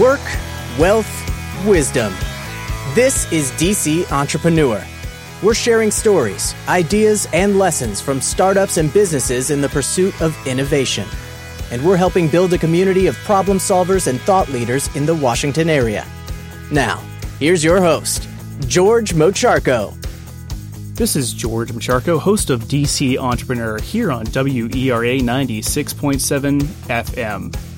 Work, wealth, wisdom. This is DC Entrepreneur. We're sharing stories, ideas, and lessons from startups and businesses in the pursuit of innovation. And we're helping build a community of problem solvers and thought leaders in the Washington area. Now, here's your host, George Mocharco. This is George Macharko, host of DC Entrepreneur here on WERA 96.7 FM.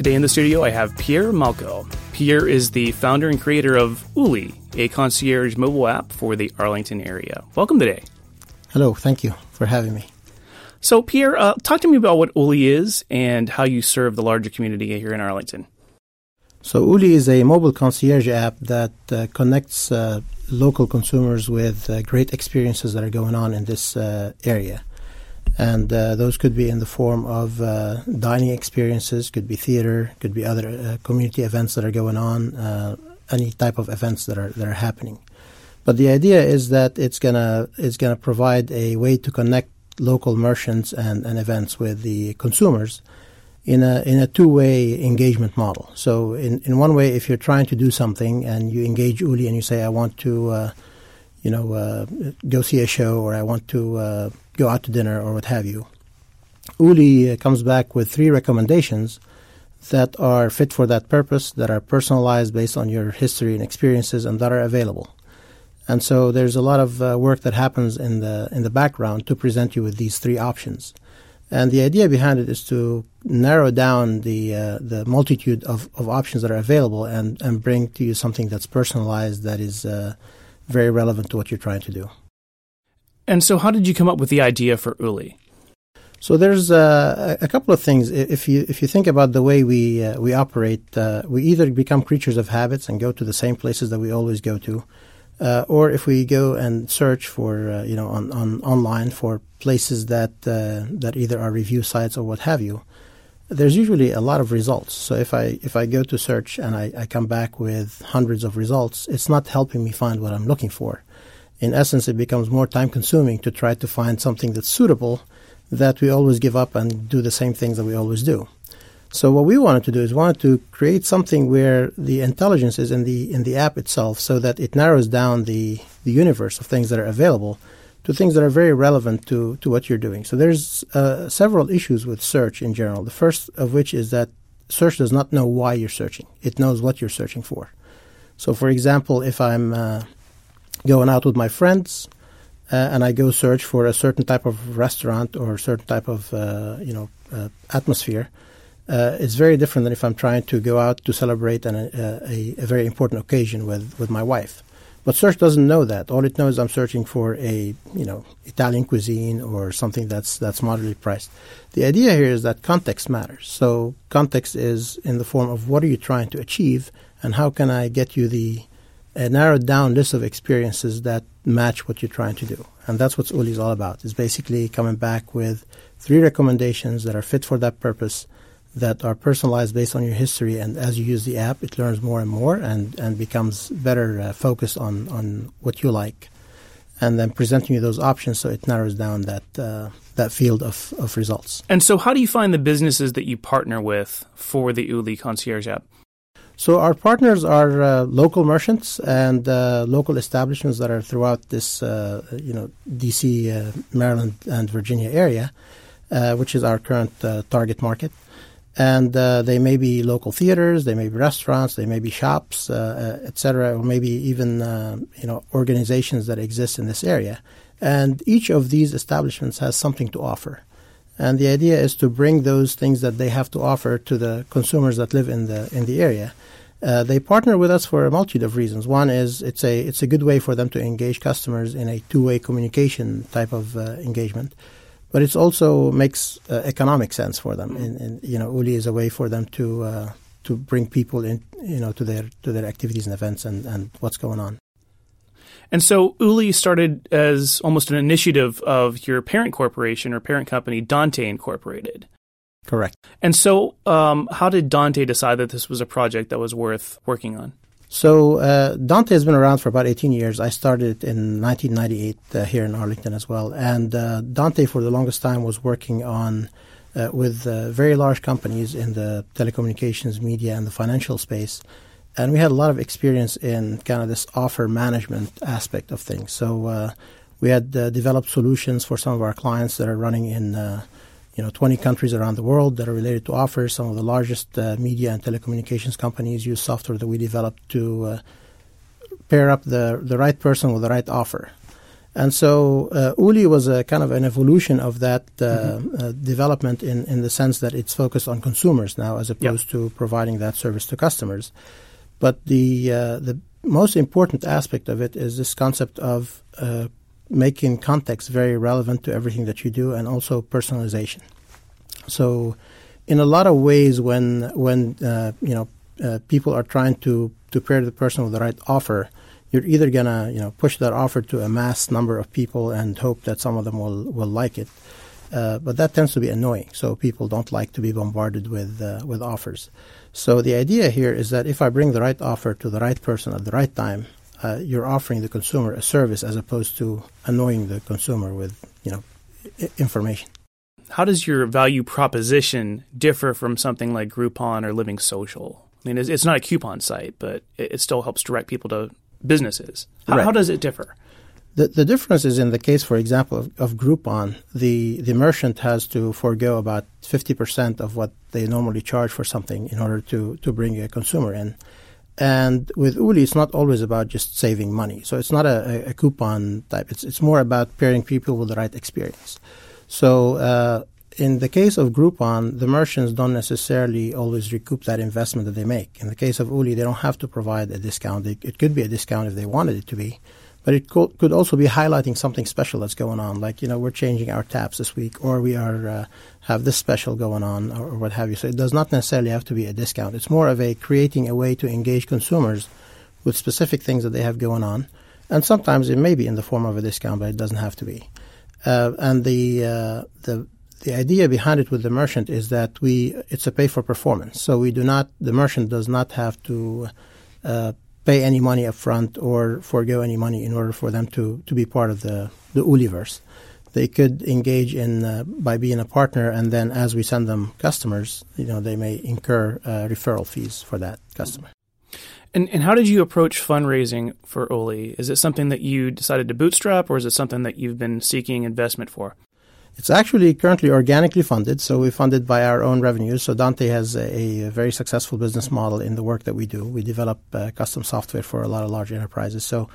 Today in the studio, I have Pierre Malco. Pierre is the founder and creator of Uli, a concierge mobile app for the Arlington area. Welcome today. Hello, thank you for having me. So, Pierre, uh, talk to me about what Uli is and how you serve the larger community here in Arlington. So, Uli is a mobile concierge app that uh, connects uh, local consumers with uh, great experiences that are going on in this uh, area. And uh, those could be in the form of dining experiences, could be theater, could be other community events that are going on, any type of events that are that are happening. But the idea is that it's gonna it's gonna provide a way to connect local merchants and, and events with the consumers in a in a two way engagement model. So in, in one way, if you're trying to do something and you engage Uli and you say, I want to, uh, you know, uh, go see a show or I want to uh, go out to dinner or what have you, Uli comes back with three recommendations that are fit for that purpose, that are personalized based on your history and experiences, and that are available. And so there's a lot of uh, work that happens in the in the background to present you with these three options. And the idea behind it is to narrow down the uh, the multitude of, of options that are available and, and bring to you something that's personalized that is uh, very relevant to what you're trying to do. And so, how did you come up with the idea for Uli? So there's uh, a couple of things. If you if you think about the way we uh, we operate, uh, we either become creatures of habits and go to the same places that we always go to, uh, or if we go and search for uh, you know on, on online for places that uh, that either are review sites or what have you, there's usually a lot of results. So if I if I go to search and I, I come back with hundreds of results, it's not helping me find what I'm looking for. In essence, it becomes more time consuming to try to find something that's suitable that we always give up and do the same things that we always do. So what we wanted to do is wanted to create something where the intelligence is in the in the app itself, so that it narrows down the the universe of things that are available to things that are very relevant to to what you're doing. So there's uh, several issues with search in general. The first of which is that search does not know why you're searching; it knows what you're searching for. So, for example, if I'm uh, going out with my friends uh, and I go search for a certain type of restaurant or a certain type of uh, you know uh, atmosphere uh, it's very different than if I'm trying to go out to celebrate an, uh, a, a, very important occasion with, with my wife. But search doesn't know that. All it knows I'm searching for a you know Italian cuisine or something that's that's moderately priced. The idea here is that context matters. So context is in the form of what are you trying to achieve, and how can I get you the a narrowed down list of experiences that match what you're trying to do. And that's what Uli is all about. Is basically coming back with three recommendations that are fit for that purpose that are personalized based on your history. And as you use the app, it learns more and more and, and becomes better uh, focused on, on what you like. And then presenting you those options so it narrows down that uh, that field of, of results. And so, how do you find the businesses that you partner with for the Uli Concierge app? So our partners are uh, local merchants and uh, local establishments that are throughout this, uh, you know, D.C., uh, Maryland, and Virginia area, uh, which is our current uh, target market and they may be local theaters, they may be restaurants, they may be shops, etc., or maybe even you know organizations that exist in this area. And each of these establishments has something to offer. And the idea is to bring those things that they have to offer to the consumers that live in the in the area. Uh, they partner with us for a multitude of reasons. One is it's a it's a good way for them to engage customers in a two way communication type of uh, engagement but it also makes uh, economic sense for them. And, and, you know, Uli is a way for them to uh, to bring people in, you know, to their to their activities and events and, and what's going on. And so Uli started as almost an initiative of your parent corporation or parent company, Dante Incorporated. Correct. And so, um, how did Dante decide that this was a project that was worth working on? So uh, Dante has been around for about 18 years. I started in 1998 uh, here in Arlington as well. And uh, Dante, for the longest time, was working on uh, with uh, very large companies in the telecommunications, media, and the financial space. And we had a lot of experience in kind of this offer management aspect of things. So uh, we had uh, developed solutions for some of our clients that are running in uh, you know 20 countries around the world that are related to offers. Some of the largest uh, media and telecommunications companies use software that we developed to pair up the the right person with the right offer. And so uh, Uli was a kind of an evolution of that uh, mm-hmm. uh, development in, in the sense that it's focused on consumers now as opposed yep. to providing that service to customers. But the uh, the most important aspect of it is this concept of uh, making context very relevant to everything that you do and also personalization. So in a lot of ways when when uh, you know people are trying to to pair the person with the right offer, you're either gonna you know push that offer to a mass number of people and hope that some of them will will like it, uh, but that tends to be annoying. So people don't like to be bombarded with uh, with offers. So the idea here is that if I bring the right offer to the right person at the right time, uh, you're offering the consumer a service as opposed to annoying the consumer with you know I- information. How does your value proposition differ from something like Groupon or Living Social? I mean, it's, it's not a coupon site, but it, it still helps direct people to businesses. How, right. how does it differ? The, the difference is in the case, for example, of, of, Groupon, the, the merchant has to forego about 50% of what they normally charge for something in order to, to bring a consumer in. And with Uli, it's not always about just saving money. So it's not a, a, coupon type. It's, it's more about pairing people with the right experience. So uh, in the case of Groupon, the merchants don't necessarily always recoup that investment that they make. In the case of Uli, they don't have to provide a discount. It, it could be a discount if they wanted it to be, but it co- could also be highlighting something special that's going on. Like you know, we're changing our taps this week, or we are uh, have this special going on, or, or what have you. So it does not necessarily have to be a discount. It's more of a creating a way to engage consumers with specific things that they have going on, and sometimes it may be in the form of a discount, but it doesn't have to be. Uh, and the uh, the the idea behind it with the merchant is that we it's a pay for performance. So we do not the merchant does not have to uh, pay any money up front or forego any money in order for them to, to be part of the the Uliverse. They could engage in uh, by being a partner, and then as we send them customers, you know, they may incur uh, referral fees for that customer. And, and how did you approach fundraising for Uli? Is it something that you decided to bootstrap, or is it something that you've been seeking investment for? It's actually currently organically funded, so we fund it by our own revenues. So Dante has a, a very successful business model in the work that we do. We develop uh, custom software for a lot of large enterprises. So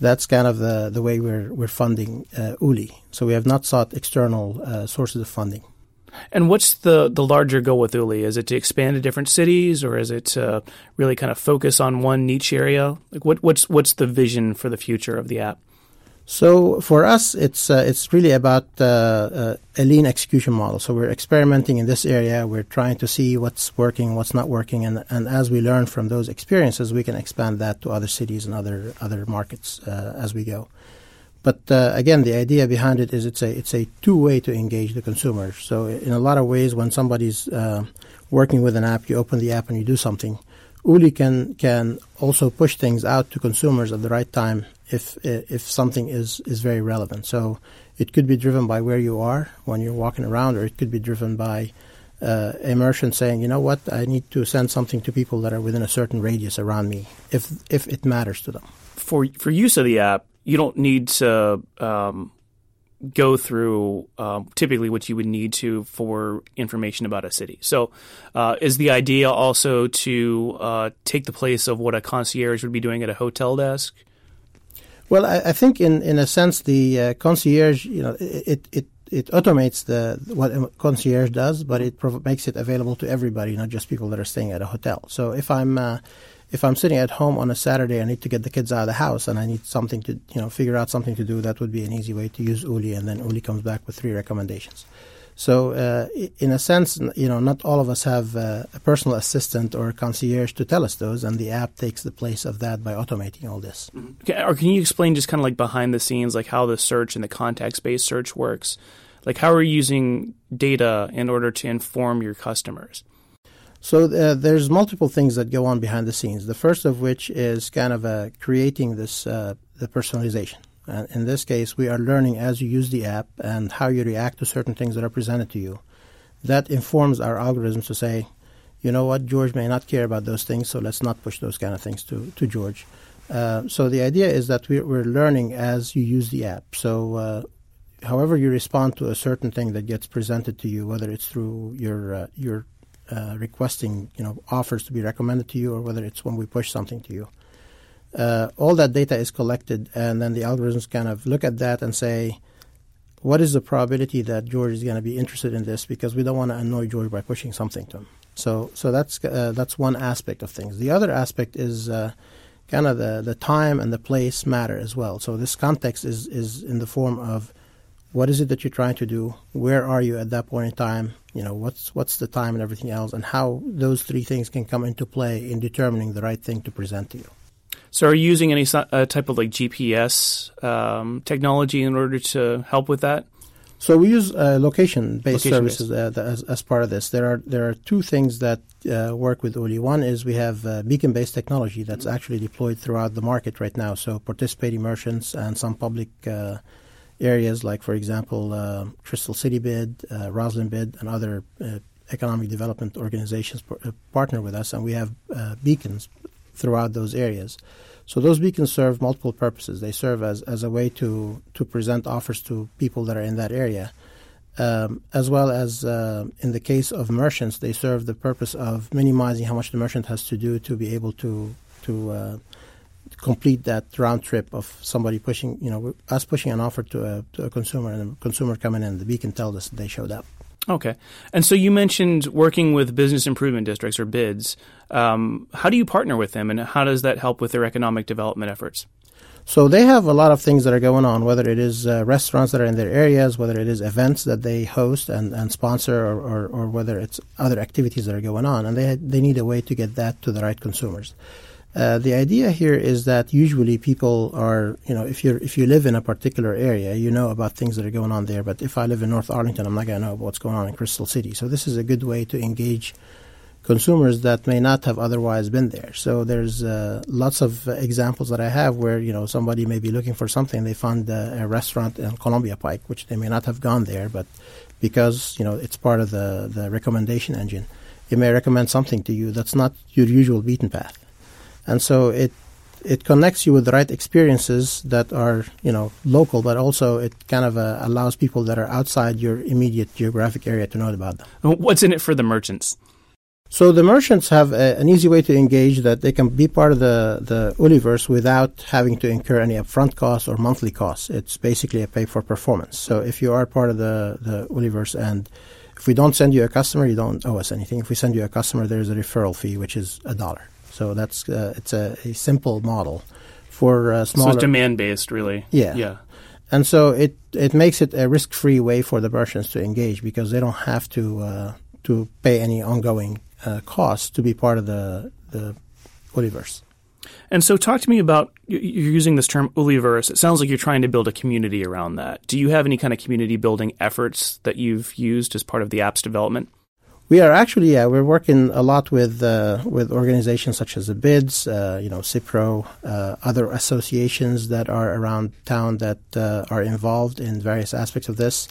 that's kind of the, the way we're, we're funding uh, Uli. So we have not sought external uh, sources of funding. And what's the, the larger goal with Uli? Is it to expand to different cities, or is it to really kind of focus on one niche area? Like, what, what's what's the vision for the future of the app? So for us, it's uh, it's really about uh, uh, a lean execution model. So we're experimenting in this area. We're trying to see what's working, what's not working, and and as we learn from those experiences, we can expand that to other cities and other other markets uh, as we go. But uh, again, the idea behind it is it's a it's a two way to engage the consumer. So in a lot of ways, when somebody's uh, working with an app, you open the app and you do something. Uli can can also push things out to consumers at the right time if if something is is very relevant. So it could be driven by where you are when you're walking around, or it could be driven by uh, a merchant saying, you know what, I need to send something to people that are within a certain radius around me, if if it matters to them. For for use of the app, you don't need to um, go through um, typically what you would need to for information about a city. So, uh, is the idea also to uh, take the place of what a concierge would be doing at a hotel desk? Well, I, I think in, in a sense the uh, concierge, you know, it, it it automates the what a concierge does, but it prov- makes it available to everybody, not just people that are staying at a hotel. So if I'm uh, if I'm sitting at home on a Saturday, I need to get the kids out of the house, and I need something to you know figure out something to do. That would be an easy way to use Uli, and then Uli comes back with three recommendations. So, uh, in a sense, you know, not all of us have uh, a personal assistant or a concierge to tell us those, and the app takes the place of that by automating all this. Mm-hmm. Okay, or can you explain just kind of like behind the scenes, like how the search and the context-based search works? Like, how are you using data in order to inform your customers? So uh, there's multiple things that go on behind the scenes. The first of which is kind of uh, creating this uh, the personalization. In this case, we are learning as you use the app and how you react to certain things that are presented to you. that informs our algorithms to say, you know what, George may not care about those things, so let's not push those kind of things to, to George. Uh, so the idea is that we're, we're, learning as you use the app. So uh, however you respond to a certain thing that gets presented to you, whether it's through your uh, your uh, requesting you know offers to be recommended to you, or whether it's when we push something to you, uh, all that data is collected, and then the algorithms kind of look at that and say, what is the probability that George is going to be interested in this? Because we don't want to annoy George by pushing something to him. So so that's uh, that's one aspect of things. The other aspect is uh, kind of the, the time and the place matter as well. So this context is, is in the form of what is it that you're trying to do? Where are you at that point in time? You know, what's what's the time and everything else, and how those three things can come into play in determining the right thing to present to you. So, are you using any uh, type of like GPS um, technology in order to help with that? So we use uh, location-based location services uh, as, as, part of this. There are there are two things that uh, work with Uli. One is we have uh, beacon-based technology that's actually deployed throughout the market right now. So participating merchants and some public uh, areas, like for example, uh, Crystal City Bid, Rosslyn Bid, and other economic development organizations partner with us, and we have beacons throughout those areas. So those beacons serve multiple purposes. They serve as, as a way to, to present offers to people that are in that area. Um, as well as uh, in the case of merchants, they serve the purpose of minimizing how much the merchant has to do to be able to to uh, complete that round trip of somebody pushing, you know, us pushing an offer to a, to a consumer and the consumer coming in. The beacon tells us they showed up. Okay. And so you mentioned working with business improvement districts or BIDs. Um, how do you partner with them and how does that help with their economic development efforts? So they have a lot of things that are going on, whether it is uh, restaurants that are in their areas, whether it is events that they host and, and sponsor, or, or, or, whether it's other activities that are going on. And they, they need a way to get that to the right consumers. Uh, the idea here is that usually people are, you know, if you if you live in a particular area, you know about things that are going on there. But if I live in North Arlington, I'm not going to know what's going on in Crystal City. So this is a good way to engage consumers that may not have otherwise been there. So there's uh, lots of examples that I have where you know somebody may be looking for something, they find uh, a restaurant in Columbia Pike, which they may not have gone there, but because you know it's part of the the recommendation engine, it may recommend something to you that's not your usual beaten path and so it it connects you with the right experiences that are you know local, but also it kind of uh, allows people that are outside your immediate geographic area to know about them. What's in it for the merchants? So the merchants have a, an easy way to engage that they can be part of the the Uliverse without having to incur any upfront costs or monthly costs. It's basically a pay for performance. So if you are part of the the Uliverse and if we don't send you a customer, you don't owe us anything. If we send you a customer, there's a referral fee, which is a dollar. So that's uh, it's a, a, simple model for uh, smaller. So it's demand based, really. Yeah. Yeah. And so it it makes it a risk free way for the merchants to engage because they don't have to uh, to pay any ongoing uh, costs to be part of the the Uliverse. And so, talk to me about you're using this term Uliverse. It sounds like you're trying to build a community around that. Do you have any kind of community building efforts that you've used as part of the app's development? We are actually, yeah, we're working a lot with uh, with organizations such as the BIDS, uh, you know, CIPRO, uh, other associations that are around town that uh, are involved in various aspects of this.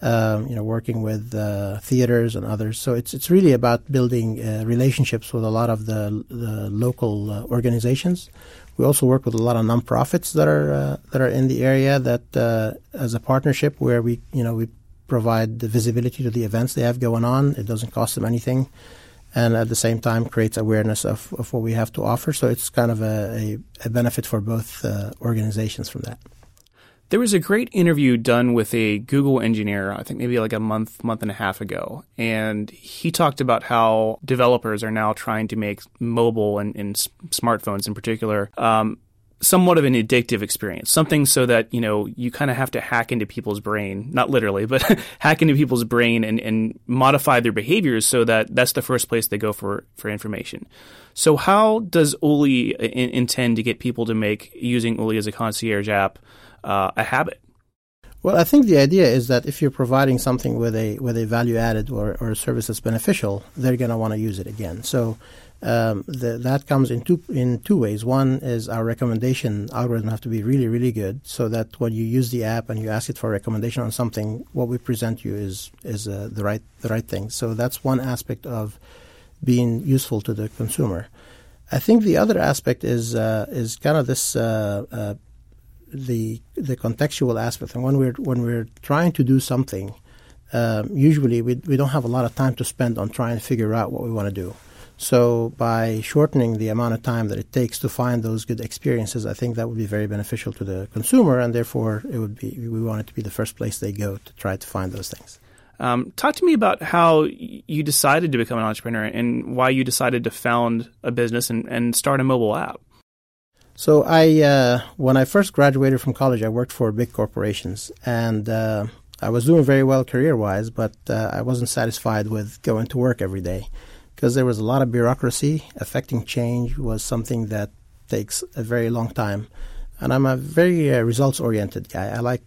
Um, you know, working with uh, theaters and others. So it's it's really about building uh, relationships with a lot of the the local organizations. We also work with a lot of nonprofits that are that are in the area that as a partnership where we you know we provide the visibility to the events they have going on. It doesn't cost them anything. And at the same time, creates awareness of, of what we have to offer. So it's kind of a, a, a benefit for both uh, organizations from that. There was a great interview done with a Google engineer, I think maybe like a month, month and a half ago. And he talked about how developers are now trying to make mobile and, and smartphones in particular um, somewhat of an addictive experience, something so that, you know, you kind of have to hack into people's brain, not literally, but hack into people's brain and, and modify their behaviors so that that's the first place they go for, for information. So how does Uli in, intend to get people to make using Uli as a concierge app uh, a habit? Well, I think the idea is that if you're providing something with a with a value added or, or a service that's beneficial, they're going to want to use it again. So um, the, that comes in two in two ways. One is our recommendation algorithm have to be really really good, so that when you use the app and you ask it for a recommendation on something, what we present you is is uh, the right the right thing. So that's one aspect of being useful to the consumer. I think the other aspect is uh, is kind of this uh, uh, the the contextual aspect. And when we're when we're trying to do something, um, usually we we don't have a lot of time to spend on trying to figure out what we want to do. So by shortening the amount of time that it takes to find those good experiences, I think that would be very beneficial to the consumer, and therefore it would be we want it to be the first place they go to try to find those things. Um, talk to me about how you decided to become an entrepreneur and why you decided to found a business and, and start a mobile app. So I, uh, when I first graduated from college, I worked for big corporations, and uh, I was doing very well career-wise, but uh, I wasn't satisfied with going to work every day because there was a lot of bureaucracy. Affecting change was something that takes a very long time, and I'm a very uh, results-oriented guy. I like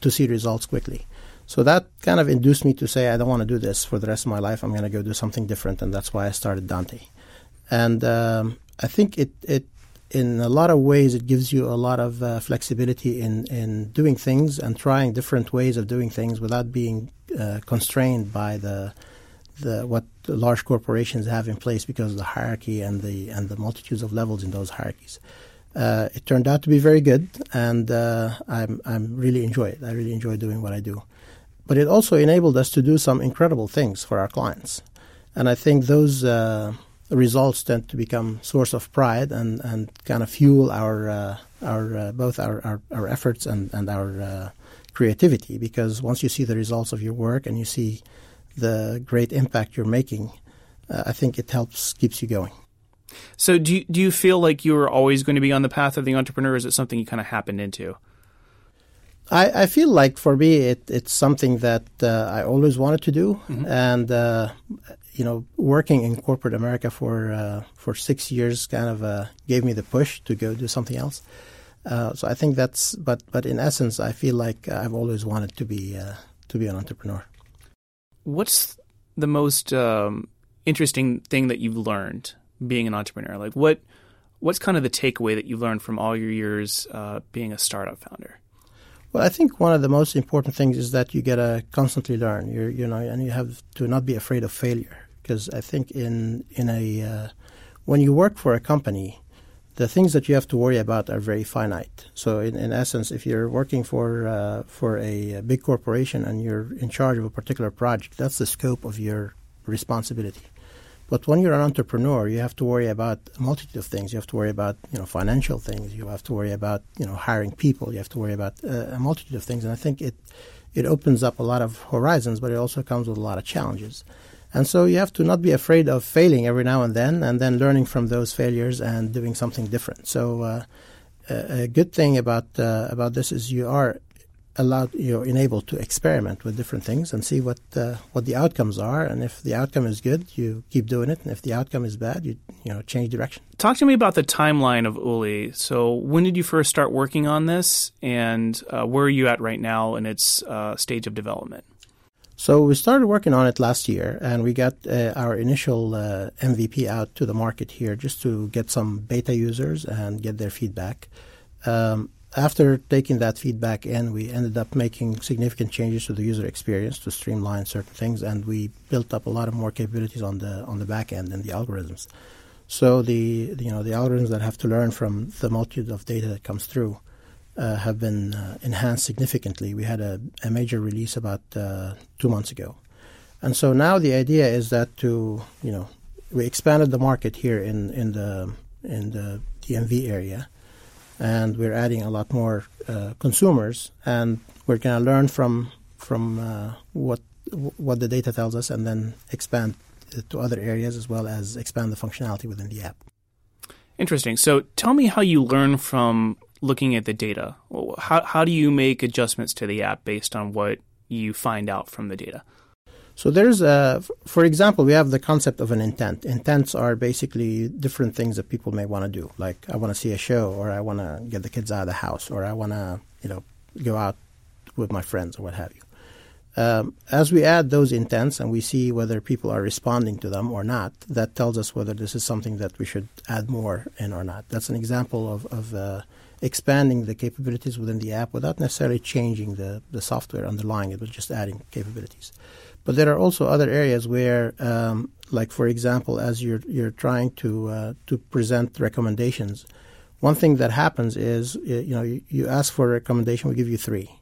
to see results quickly. So that kind of induced me to say, I don't want to do this for the rest of my life. I'm going to go do something different, and that's why I started Dante. And um, I think it, it, in a lot of ways, it gives you a lot of uh, flexibility in, in doing things and trying different ways of doing things without being uh, constrained by the the what the large corporations have in place because of the hierarchy and the and the multitudes of levels in those hierarchies. Uh, it turned out to be very good, and uh, I'm I'm really enjoy it. I really enjoy doing what I do. But it also enabled us to do some incredible things for our clients. And I think those uh, results tend to become source of pride and, and kind of fuel our uh, our uh, both our, our, our, efforts and, and our uh, creativity because once you see the results of your work and you see the great impact you're making, uh, I think it helps keeps you going. So do you, do you feel like you were always going to be on the path of the entrepreneur? Or is it something you kind of happened into? I, I feel like for me it, it's something that uh, I always wanted to do, mm-hmm. and uh, you know, working in corporate America for uh, for six years kind of uh, gave me the push to go do something else. Uh, so I think that's, but but in essence, I feel like I've always wanted to be uh, to be an entrepreneur. What's the most um, interesting thing that you've learned being an entrepreneur? Like what what's kind of the takeaway that you've learned from all your years being a startup founder? Well, I think one of the most important things is that you get to constantly learn. You're, you know, and you have to not be afraid of failure. Because I think in in a uh, when you work for a company, the things that you have to worry about are very finite. So, in, in essence, if you're working for uh, for a, big corporation and you're in charge of a particular project, that's the scope of your responsibility. But when you're an entrepreneur, you have to worry about a multitude of things. You have to worry about you know financial things. You have to worry about you know hiring people. You have to worry about uh, a multitude of things. And I think it it opens up a lot of horizons, but it also comes with a lot of challenges. And so you have to not be afraid of failing every now and then, and then learning from those failures and doing something different. So uh, a, good thing about uh, about this is you are allowed you're enabled to experiment with different things and see what uh, what the outcomes are. And if the outcome is good you keep doing it. And if the outcome is bad you you know change direction. Talk to me about the timeline of uli. So when did you first start working on this? And uh, where are you at right now in its uh, stage of development so we started working on it last year and we got uh, our initial uh, mvp out to the market here just to get some beta users and get their feedback um, after taking that feedback in, we ended up making significant changes to the user experience to streamline certain things, and we built up a lot of more capabilities on the on the back end and the algorithms. So the you know the algorithms that have to learn from the multitude of data that comes through uh, have been uh, enhanced significantly. We had a, a major release about uh, two months ago, and so now the idea is that to you know we expanded the market here in in the in the DMV area and we're adding a lot more uh, consumers, and we're going to learn from from uh, what what the data tells us, and then expand to other areas as well as expand the functionality within the app. Interesting. So, tell me how you learn from looking at the data. How how do you make adjustments to the app based on what you find out from the data? So there's a, for example, we have the concept of an intent. Intents are basically different things that people may want to do. Like I want to see a show, or I want to get the kids out of the house, or I want to, you know, go out with my friends or what have you. Um, as we add those intents and we see whether people are responding to them or not, that tells us whether this is something that we should add more in or not. That's an example of, of uh, expanding the capabilities within the app without necessarily changing the, the software underlying it, but just adding capabilities. But there are also other areas where, um, like for example, as you're you're trying to uh, to present recommendations, one thing that happens is you know you, you ask for a recommendation, we give you three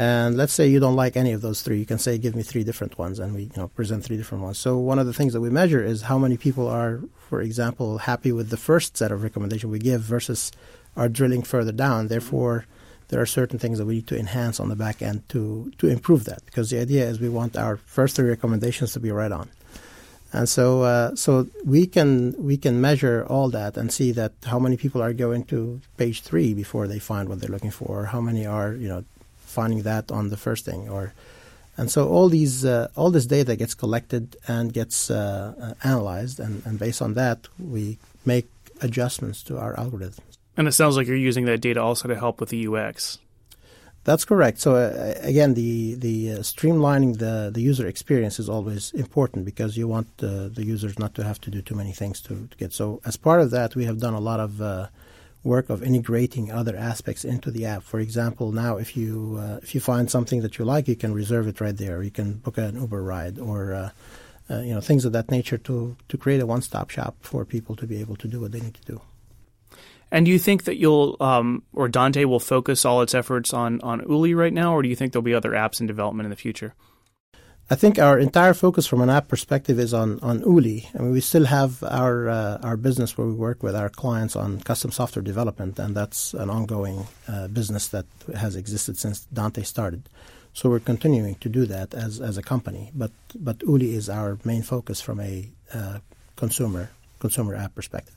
and let's say you don't like any of those three, you can say, "Give me three different ones," and we you know present three different ones. So one of the things that we measure is how many people are, for example, happy with the first set of recommendations we give versus are drilling further down. Therefore, there are certain things that we need to enhance on the back end to to improve that. Because the idea is we want our first three recommendations to be right on. And so, uh, so we can we can measure all that and see that how many people are going to page three before they find what they're looking for. How many are you know finding that on the first thing or and so all these uh, all this data gets collected and gets uh, uh, analyzed and, and based on that we make adjustments to our algorithms and it sounds like you're using that data also to help with the ux that's correct. So uh, again, the the uh, streamlining the the user experience is always important because you want uh, the users not to have to do too many things to, to, get. So as part of that, we have done a lot of uh, work of integrating other aspects into the app. For example, now if you uh, if you find something that you like, you can reserve it right there. You can book an Uber ride or uh, you know things of that nature to to create a one stop shop for people to be able to do what they need to do. And do you think that you'll um, or Dante will focus all its efforts on on Uli right now, or do you think there'll be other apps in development in the future? I think our entire focus from an app perspective is on, on Uli. I mean, we still have our uh, our business where we work with our clients on custom software development, and that's an ongoing uh, business that has existed since Dante started. So we're continuing to do that as, as a company. But but Uli is our main focus from a uh, consumer consumer app perspective.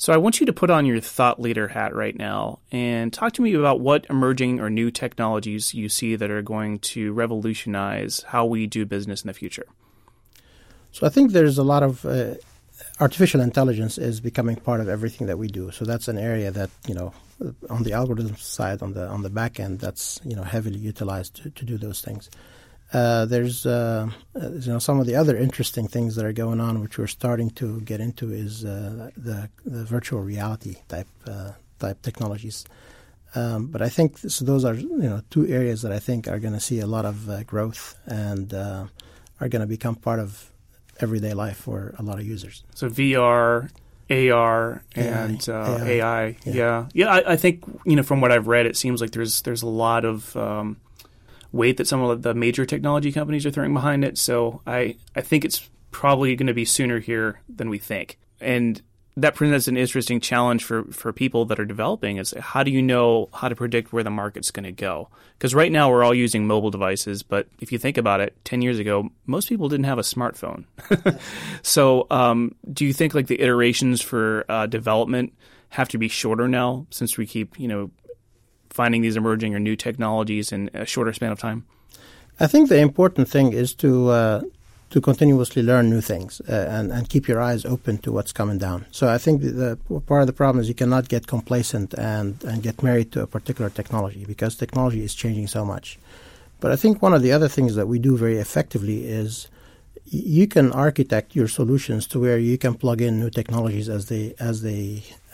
So I want you to put on your thought leader hat right now and talk to me about what emerging or new technologies you see that are going to revolutionize how we do business in the future. So I think there's a lot of uh, artificial intelligence is becoming part of everything that we do. So that's an area that you know on the algorithm side, on the on the back end, that's you know heavily utilized to, to do those things. Uh, there's uh, uh, you know some of the other interesting things that are going on, which we're starting to get into, is uh, the the virtual reality type uh, type technologies. Um, but I think so those are you know two areas that I think are going to see a lot of growth and are going to become part of everyday life for a lot of users. So VR, AR and AI. Uh, AI. AI. Yeah, yeah. yeah I, I, think you know from what I've read, it seems like there's there's a lot of um, weight that some of the major technology companies are throwing behind it. So I, I think it's probably going to be sooner here than we think. And that presents an interesting challenge for, for people that are developing is how do you know how to predict where the market's going to go? Because right now we're all using mobile devices, but if you think about it, 10 years ago, most people didn't have a smartphone. so um, do you think like the iterations for uh, development have to be shorter now since we keep, you know, finding these emerging or new technologies in a shorter span of time? I think the important thing is to uh, to continuously learn new things uh, and and keep your eyes open to what's coming down. So I think the part of the problem is you cannot get complacent and and get married to a particular technology because technology is changing so much. But I think one of the other things that we do very effectively is you can architect your solutions to where you can plug in new technologies as they as they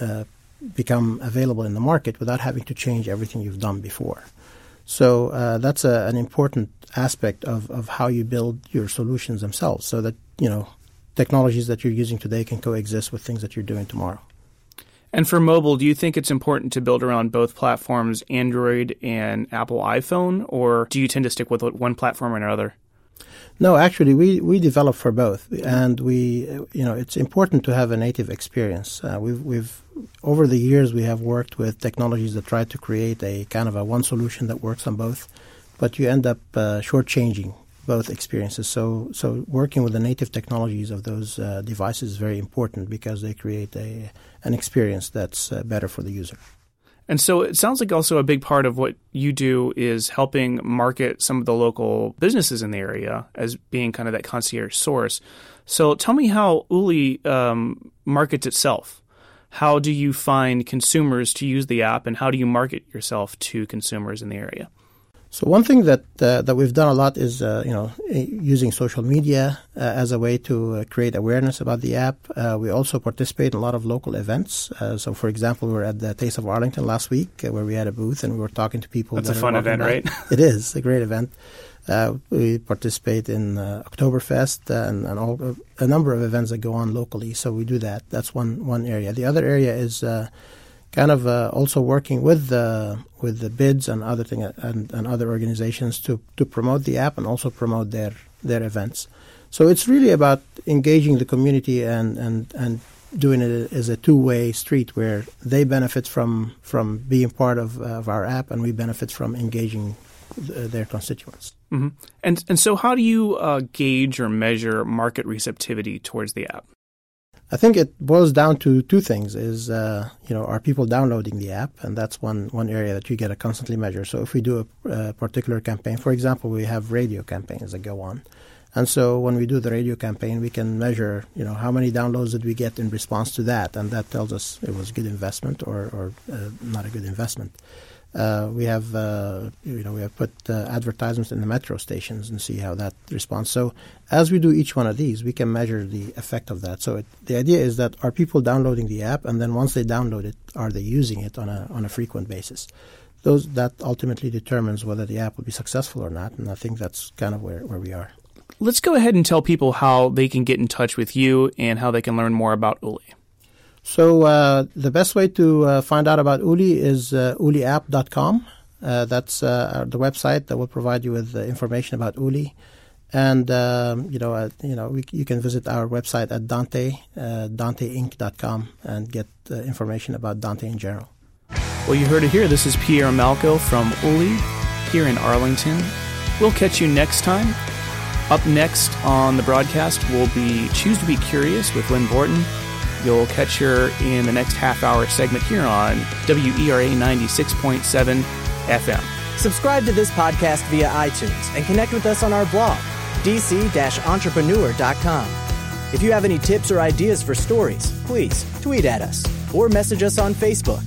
uh, become available in the market without having to change everything you've done before. So uh, that's a, an important aspect of, of how you build your solutions themselves, so that you know technologies that you're using today can coexist with things that you're doing tomorrow. And for mobile, do you think it's important to build around both platforms, Android and Apple iPhone, or do you tend to stick with one platform or another? No, actually, we, we develop for both, and we you know it's important to have a native experience. Uh, we've we've over the years we have worked with technologies that try to create a kind of a one solution that works on both, but you end up uh, shortchanging both experiences. So so working with the native technologies of those uh, devices is very important because they create a an experience that's uh, better for the user. And so it sounds like also a big part of what you do is helping market some of the local businesses in the area as being kind of that concierge source. So tell me how Uli um, markets itself. How do you find consumers to use the app, and how do you market yourself to consumers in the area? So one thing that uh, that we've done a lot is uh, you know using social media uh, as a way to uh, create awareness about the app. Uh, we also participate in a lot of local events. Uh, so, for example, we were at the Taste of Arlington last week, where we had a booth and we were talking to people. That's that a fun event, right? it is a great event. Uh, we participate in uh, Oktoberfest uh, and, and all, a number of events that go on locally. So we do that. That's one one area. The other area is kind of uh, also working with the with the bids and other thing and, and other organizations to to promote the app and also promote their their events. So it's really about engaging the community and and and doing it as a two way street where they benefit from from being part of, of our app and we benefit from engaging th- their constituents. Mm-hmm. And and so how do you uh, gauge or measure market receptivity towards the app? I think it boils down to two things: is uh, you know are people downloading the app, and that's one one area that you get to constantly measure. So if we do a, a particular campaign, for example, we have radio campaigns that go on, and so when we do the radio campaign, we can measure you know how many downloads did we get in response to that, and that tells us it was a good investment or or uh, not a good investment. Uh, we have uh, you know we have put uh, advertisements in the metro stations and see how that responds. So as we do each one of these, we can measure the effect of that. So it, the idea is that are people downloading the app, and then once they download it, are they using it on a on a frequent basis? Those that ultimately determines whether the app will be successful or not, and I think that's kind of where, where we are. Let's go ahead and tell people how they can get in touch with you and how they can learn more about Uli. So uh, the best way to uh, find out about Uli is uh, uliapp.com. Uh, that's uh, the website that will provide you with information about Uli. And um, you know, uh, you know, we, you can visit our website at Dante, uh, DanteInc.com, and get information about Dante in general. Well, you heard it here. This is Pierre Malco from Uli here in Arlington. We'll catch you next time. Up next on the broadcast will be Choose to Be Curious with Lynn Borton. You'll catch her in the next half hour segment here on WERA 96.7 FM. Subscribe to this podcast via iTunes and connect with us on our blog, dc-entrepreneur.com. If you have any tips or ideas for stories, please tweet at us or message us on Facebook.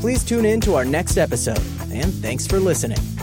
Please tune in to our next episode, and thanks for listening.